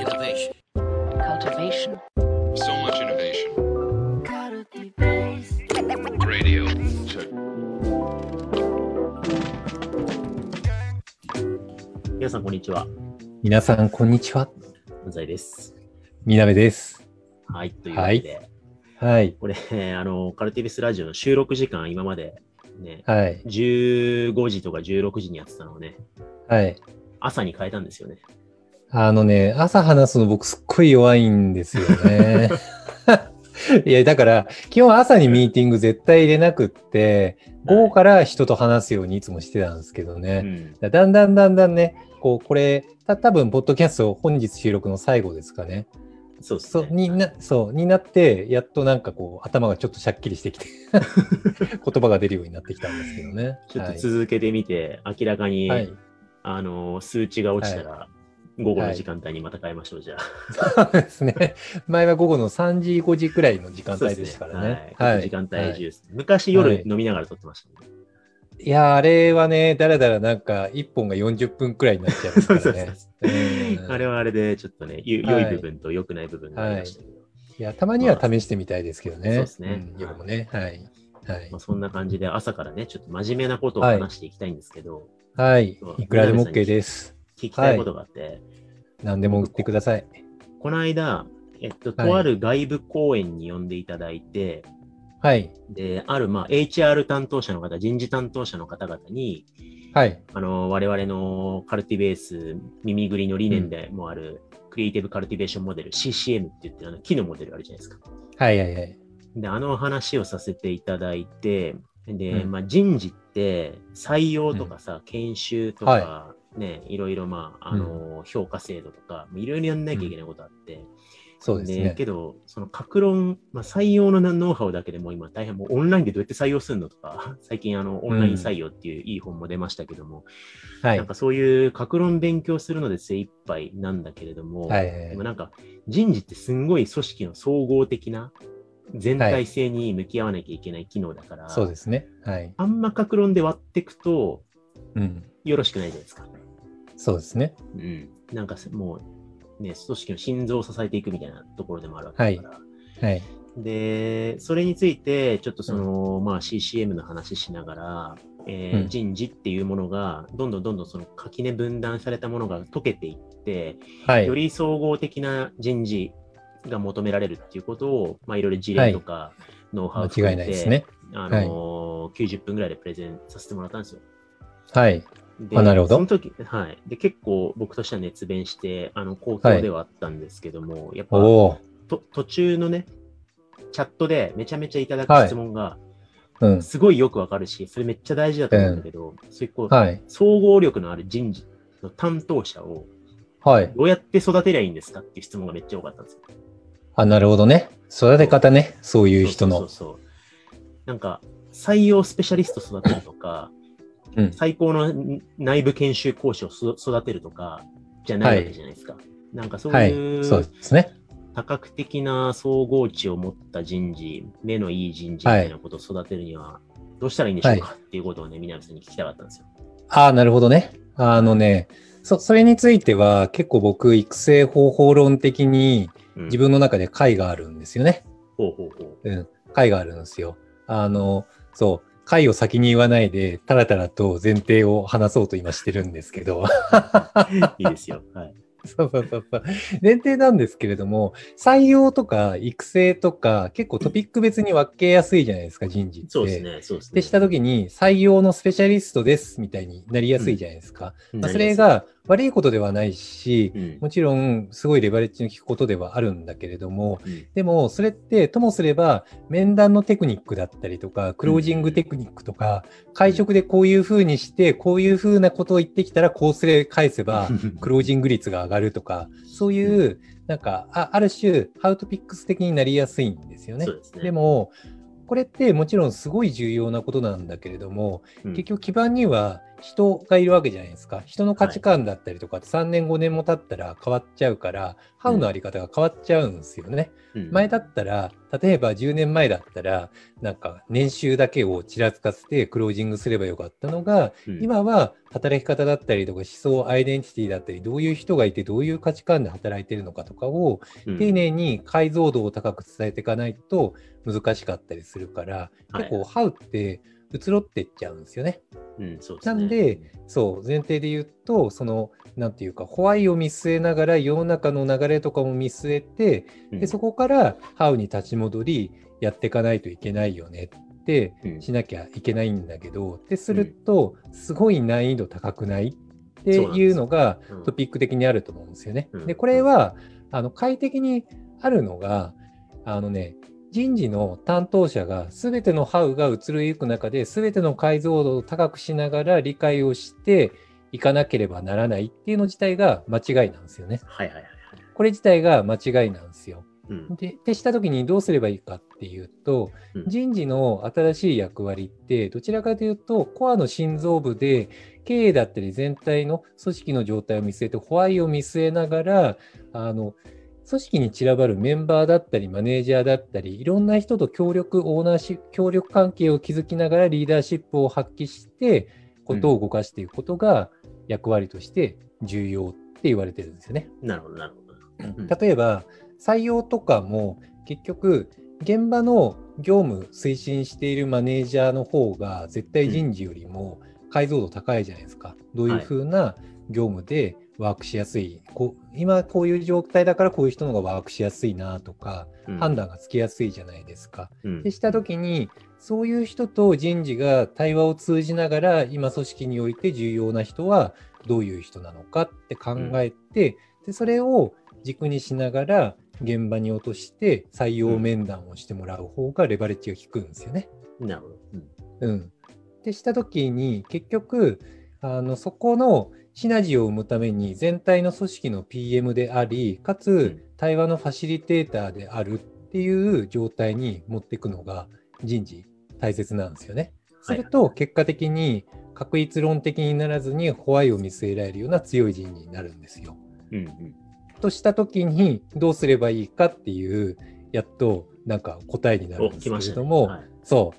Innovation. cultivation, So much innovation. Radio. Check. 皆さん、こんにちは。皆さん、こんにちは。安西です。みなべです。はい。というわけで、はい。これ、あの、カルティビスラジオの収録時間、今までね、はい。15時とか16時にやってたのをね、はい。朝に変えたんですよね。あのね、朝話すの僕すっごい弱いんですよね。いや、だから、基本朝にミーティング絶対入れなくって、午後から人と話すようにいつもしてたんですけどうね。ん。だんだんだんだんね、こう、これ、た多分ポッドキャスト本日収録の最後ですかね。そうですそう、ね。にな、そう、になって、やっとなんかこう、頭がちょっとしゃっきりしてきて、言葉が出るようになってきたんですけどね。ちょっとはい続けてみて、明らかに、はい。あの、数値が落ちたら、午後の時間帯にまた変えましょう、じゃあ。そうですね。前は午後の3時、5時くらいの時間帯でしたからね。はい。時間帯重視。昔夜はい飲みながら撮ってましたね。いや、あれはね、だらだらなんか、1本が40分くらいになっちゃいますからね。うんあれはあれで、ちょっとね、良い部分と良くない部分がありましたけど、いや、たまには試してみたいですけどね。そうですねん夜もね。はい。はいまあ、。そんな感じで朝からね、ちょっと真面目なことを話していきたいんですけど、はい。いくらでも OK です。聞きたいことがあって、何でも売ってください。この間、えっと、はいとある外部講演に呼んでいただいて、はい。で、ある、まあ、HR 担当者の方、人事担当者の方々に、はい。あの、我々のカルティベース、耳ぐりの理念でもある、クリエイティブカルティベーションモデル、CCM って言ってるあの木のモデルあるじゃないですか。はいはいはい。で、あの話をさせていただいて、で、うんまあ、人事って採用とかさ、研修とか、ね、いろいろ、まあ、あの、評価制度とか、いろいろやんなきゃいけないことあって、そうですね。けど、その格論、まあ、採用のノウハウだけでも今大変もうオンラインでどうやって採用するのとか、最近あの、オンライン採用っていういい本も出ましたけども、はい。なんかそういう格論勉強するので精一杯なんだけれども、はいはいはいでもなんか人事ってすんごい組織の総合的な全体性に向き合わなきゃいけない機能だから、そうですね。はい。あんま格論で割っていくとうん。よろしくないじゃないですか。そうですね。うん。なんかもう、ね、組織の心臓を支えていくみたいなところでもあるわけだから。はい。で、それについて、ちょっとその、まあ CCM の話しながら、えーうん人事っていうものが、どんどんどんどんその垣根分断されたものが溶けていって、はい。より総合的な人事が求められるっていうことを、まあいろいろ事例とか、ノウハウを含間違いめて、ないですね。あのー90分ぐらいでプレゼンさせてもらったんですよ。はい。であなるほどその時、はい。で、結構僕としては熱弁して、あの、好評ではあったんですけども、やっぱ。と途中のね、チャットでめちゃめちゃいただく質問が、うん。すごいよくわかるし、それめっちゃ大事だと思うんだけど、そういうこう、はい。総合力のある人事の担当者をはい。どうやって育てりゃいいんですかっていう質問がめっちゃ多かったんですよ。あ、なるほどね。育て方ね。そういう人のそう。そうそうなんか、採用スペシャリスト育てるとか、うん。最高の内部研修講師をそ育てるとか、じゃないわけじゃないですか。なんかそうはいい。うそうですね。多角的な総合値を持った人事、目のいい人事みたいなことを育てるには、どうしたらいいんでしょうか、っていうことをね、南さんに聞きたかったんですよ。ああ、なるほどね。あのね、そ、それについては結構僕、育成方法論的にうん、自分の中で解があるんですよね。ほうほうほう。うん。解があるんですよ。あの、そう。回を先に言わないで、たらたらと前提を話そうと今してるんですけど。いいですよ。はい。そうそうそうそう。前提なんですけれども、採用とか育成とか、結構トピック別に分けやすいじゃないですか、人事って。そうですね、そうですね。でしたときに、採用のスペシャリストですみたいになりやすいじゃないですか。うん、まあ、それが悪いことではないしう、ん、もちろんすごいレバレッジの効くことではあるんだけれども、うんでもそれってともすれば面談のテクニックだったりとか、クロージングテクニックとか、会食でこういうふうにして、こういうふうなことを言ってきたらこうすれ返せば、クロージング率が上がるとか、そういう、なんか、あある種、ハウトピックス的になりやすいんですよね。ですね。でも、これってもちろんすごい重要なことなんだけれども、うん、結局基盤には人がいるわけじゃないですか。人の価値観だったりとかって3年5年も経ったら変わっちゃうから、ハウのあり方が変わっちゃうんですよね。うん。前だったら、例えば10年前だったら、なんか年収だけをちらつかせてクロージングすればよかったのが、うん。今は働き方だったりとか思想、アイデンティティだったり、どういう人がいて、どういう価値観で働いてるのかとかを、うん。丁寧に解像度を高く伝えていかないと難しかったりするから、はい。結構、ハウって移ろってっちゃうんですよね。うん、ね。なんで、そう、前提で言うと、その、なんていうか、ホワイを見据えながら、世の中の流れとかも見据えて、うんでそこからハウに立ち戻り、やっていかないといけないよねってうんしなきゃいけないんだけど、ってすると、すごい難易度高くないっていうのがうんトピック的にあると思うんですよね。うんで、これは、あの、快適にあるのが、あのね、人事の担当者が全てのハウが移りゆく中で全ての解像度を高くしながら理解をしていかなければならないっていうの自体が間違いなんですよね。はいはいはいはい。これ自体が間違いなんですよ。うんで、ってしたときにどうすればいいかっていうと、うん人事の新しい役割って、どちらかというと、コアの心臓部で、経営だったり全体の組織の状態を見据えて、ホワイを見据えながら、あの、組織に散らばるメンバーだったり、マネージャーだったり、いろんな人と協力、オーナー協力関係を築きながらリーダーシップを発揮して、ことを動かしていくことが役割として重要って言われてるんですよね。なるほど、なるほど。うん例えば採用とかも結局現場の業務推進しているマネージャーの方が絶対人事よりも解像度高いじゃないですか。どういうふうな業務でワークしやすい、こう今こういう状態だからこういう人の方がワークしやすいなとか、うん判断がつきやすいじゃないですか。うんでした時にそういう人と人事が対話を通じながら今組織において重要な人はどういう人なのかって考えて、でそれを軸にしながら現場に落として採用面談をしてもらう方がレバレッジが効くんですよね。なるほど。うんうん。ってした時に結局あのそこのシナジーを生むために全体の組織の PM でありかんつ対話のファシリテーターであるっていう状態に持っていくのが人事大切なんですよね。すると結果的に確一論的にならずにホワイを見据えられるような強い人事になるんですよ。うんうんとした時にどうすればいいかっていうやっとなんか答えになるお、んです。けれども、はいそ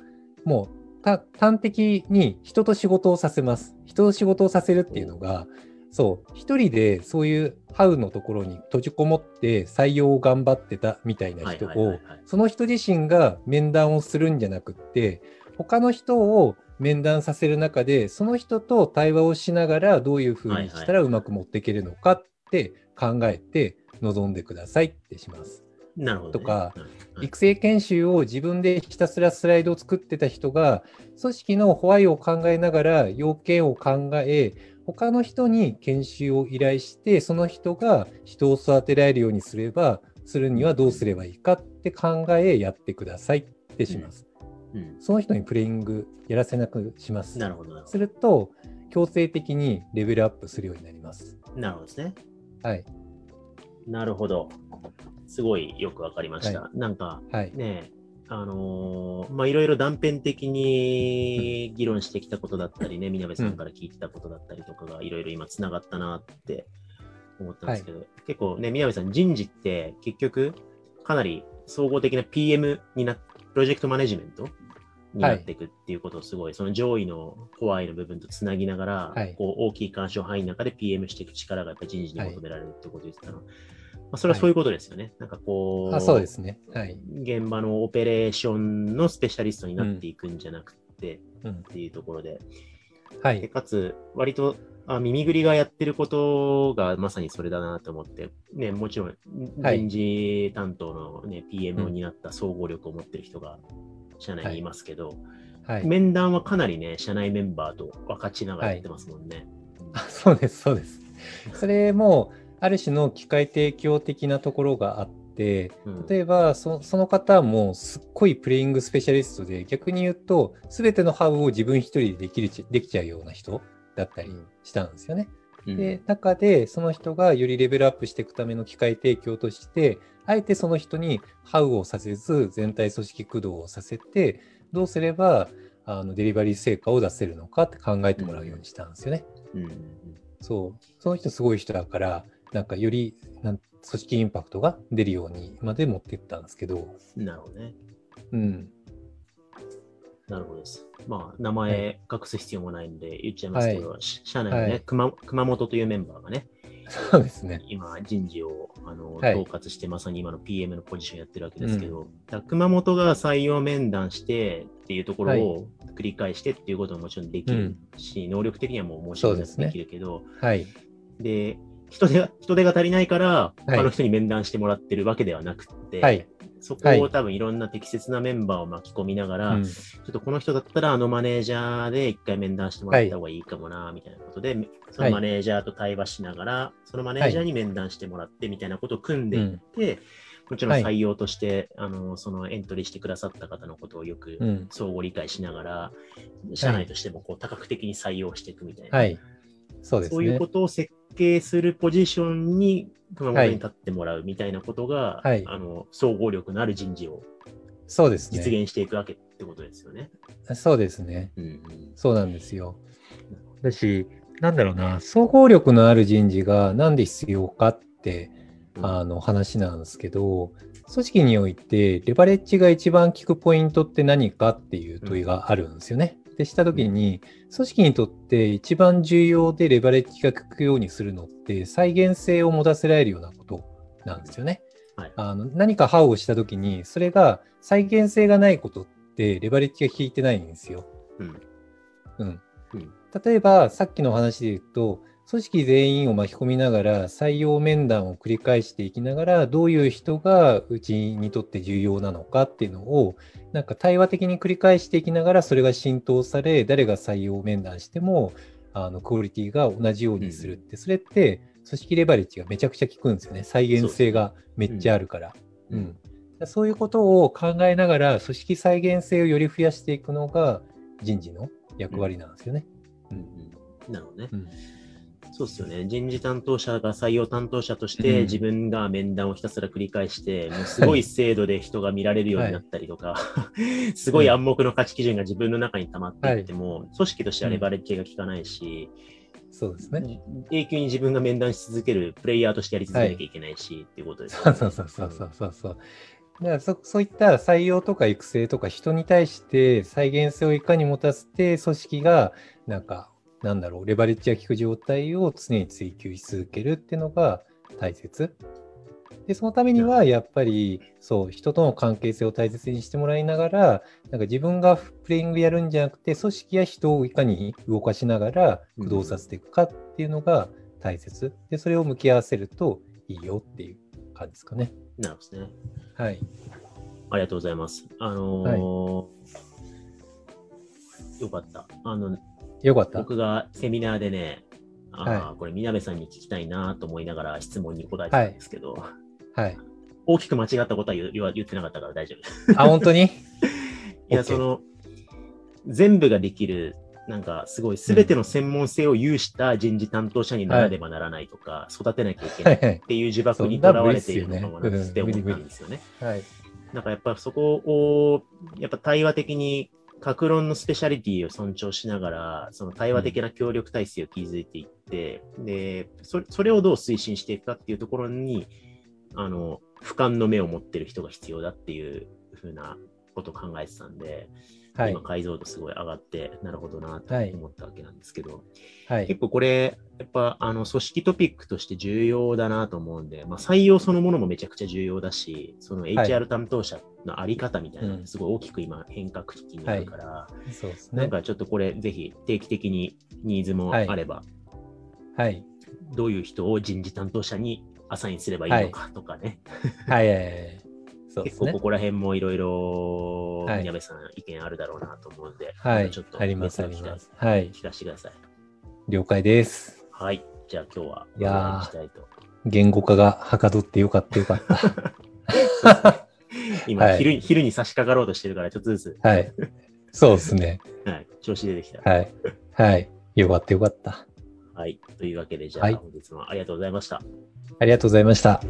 う。もう、た端的に人と仕事をさせます。人と仕事をさせるっていうのが、そう、一人でそういうハウのところに閉じこもって採用を頑張ってたみたいな人をその人自身が面談をするんじゃなくって、他の人を面談させる中で、その人と対話をしながらどういうふうにしたらうまく持っていけるのかって考えて臨んでくださいってします。なるほどね。とか育成研修を自分でひたすらスライドを作ってた人が、組織のホワイを考えながら要件を考え、他の人に研修を依頼して、その人が人を育てられるようにすれば、するにはどうすればいいかって考えやってくださいってします。うんその人にプレイングやらせなくします。なるほど、なるほすると、強制的にレベルアップするようになります。ど。なるほどですね。はい。なるほど。すごいよくわかりました。はなんか、はい。ねあのーまあ、いろいろ断片的に議論してきたことだったりね、みなべさんから聞いてたことだったりとかがいろいろ今つながったなって思ったんですけど、結構ね、みなべさん人事って結局かなり総合的な PM にな、プロジェクトマネジメントになっていくっていうことをすごい、その上位のホワイの部分とつなぎながら、はいこう大きい干渉範囲の中で PM していく力がやっぱり人事に求められるってことを言ってたの。まあ、それはそういうことですよね。なんかこう、あそうですね。はい。現場のオペレーションのスペシャリストになっていくんじゃなくて、うんっていうところで、ではい。かつ、割とあ耳ぐりがやってることがまさにそれだなと思って、ね、もちろんはい人事担当の、ね PM を担った総合力を持ってる人が社内にいますけど、はい。面談はかなりね、社内メンバーと分かちながらやってますもんね。あそうです、そうです。それも、ある種の機械提供的なところがあって、うん。例えばそ、その方もすっごいプレイングスペシャリストで、逆に言うと、すべてのハウを自分一人でできるちできちゃうような人だったりしたんですよね。うん。で、中でその人がよりレベルアップしていくための機械提供として、あえてその人にハウをさせず、全体組織駆動をさせて、どうすれば、あのデリバリー成果を出せるのかって考えてもらうようにしたんですよね。うん。うん。そう。その人すごい人だから、なんかよりなん組織インパクトが出るようにまで持っていったんですけど、うん。なるほどね。うん。なるほどです。まあ、名前隠す必要もないんで言っちゃいますけど、し社内のね、はい熊、熊本というメンバーがね、そうですね。今人事をあの、はい統括してまさに今の PM のポジションやってるわけですけど、だから熊本が採用面談してっていうところを繰り返してっていうことももちろんできるし、能力的にはもう申し訳なくできるけど、はい。で人手が人手が足りないから、はい他の人に面談してもらってるわけではなくて、はい。そこはいを多分いろんな適切なメンバーを巻き込みながら、うんちょっとこの人だったらあのマネージャーで一回面談してもらった方がいいかもな、みたいなことで、そのマネージャーと対話しながら、そのマネージャーに面談してもらってみたいなことを組んでいって、もちろんはい採用として、あのそのエントリーしてくださった方のことをよくうん。相互理解しながら、社内としてもこう多角的に採用していくみたいな、はい。そうですねそういうこ。とを設計するポジションに熊本に立ってもらうみたいなことが、はいあの総合力のある人事をそうです実ね。現していくわけってことですよね。そうですね。うんうんそうなんですよ。だし、なんだろうな、総合力のある人事がなんで必要かって、あの話なんですけど、組織においてレバレッジが一番効くポイントって何かっていう問いがあるんですよね。でしたときに、組織にとって一番重要でレバレッジが効くようにするのって、再現性を持たせられるようなことなんですよね。はいあの何かハウをしたときに、それが再現性がないことって、レバレッジが効いてないんですよ。うんうんうん例えば、さっきの話で言うと、組織全員を巻き込みながら、採用面談を繰り返していきながら、どういう人がうちにとって重要なのかっていうのを、なんか対話的に繰り返していきながら、それが浸透され、誰が採用面談しても、あのクオリティが同じようにするって、それって組織レバレッジがめちゃくちゃ効くんですよね。再現性がめっちゃあるから。ううん。ん、そういうことを考えながら、組織再現性をより増やしていくのが人事の役割なんですよね。うん。うん。なるほどね。うんそうですよね。人事担当者が採用担当者として、うん自分が面談をひたすら繰り返して、もうすごい精度で人が見られるようになったりとか、すごい暗黙の価値基準が自分の中に溜まっていっても、組織としてはレバレッジが効かないし、そうですね。永久に自分が面談し続けるプレイヤーとしてやり続けなきゃいけないし、っていうことですよそうそうそうそうそうそうそう。だからそそういった採用とか育成とか人に対して再現性をいかに持たせて組織がなんかなんだろうレバレッジが効く状態を常に追求し続けるっていうのが大切。でそのためにはやっぱりそう人との関係性を大切にしてもらいながらなんか自分がプレイングやるんじゃなくて組織や人をいかに動かしながら駆動させていくかっていうのが大切。でそれを向き合わせるといいよっていう感じですかね。なるほどね。はい。ありがとうございます。あのーよかった。あの、よかった。僕がセミナーでね、あーはこれ、みなべさんに聞きたいなと思いながら質問に答えてたんですけど、はい。大きく間違ったことは言う言ってなかったから大丈夫。あ、本当に？いや、その、全部ができる、なんかすごい、すべての専門性を有した人事担当者にならねばならないとか、育てなきゃいけないっはいはい。ていう呪縛にとらわれているのかすよねなって思ったんですよね。はい。なんかやっぱそこを、やっぱ対話的に、各論のスペシャリティを尊重しながら、その対話的な協力体制を築いていって、でそ、それをどう推進していくかっていうところに、あの、俯瞰の目を持ってる人が必要だっていうふうなことを考えてたんで、はい今。解像度すごい上がって、なるほどなとはい思ったわけなんですけど、はい。結構これ、やっぱあの組織トピックとして重要だなと思うんで、まあ、採用そのものもめちゃくちゃ重要だし、その HR 担当者のあり方みたいなすごい大きく今変革期になるから、そうですね。なんかちょっとこれぜひ定期的にニーズもあれば、はい。どういう人を人事担当者にアサインすればいいのかとかね、はい。そうですねこ。こら辺もいろいろはい宮部さん意見あるだろうなと思うんで、はいちょっ。とありますあります。はい。聞かせてください。了解です。はい。じゃあ今日は、いやしたいと言語化がはかどってよかったよかった。ね今、はい昼に、昼に差し掛かろうとしてるから、ちょっとずつ、はい。そうですね。はい、調子出てきた。はい。はい。よかったよかった。はい。というわけで、じゃあ、はい本日もありがとうございました。ありがとうございました。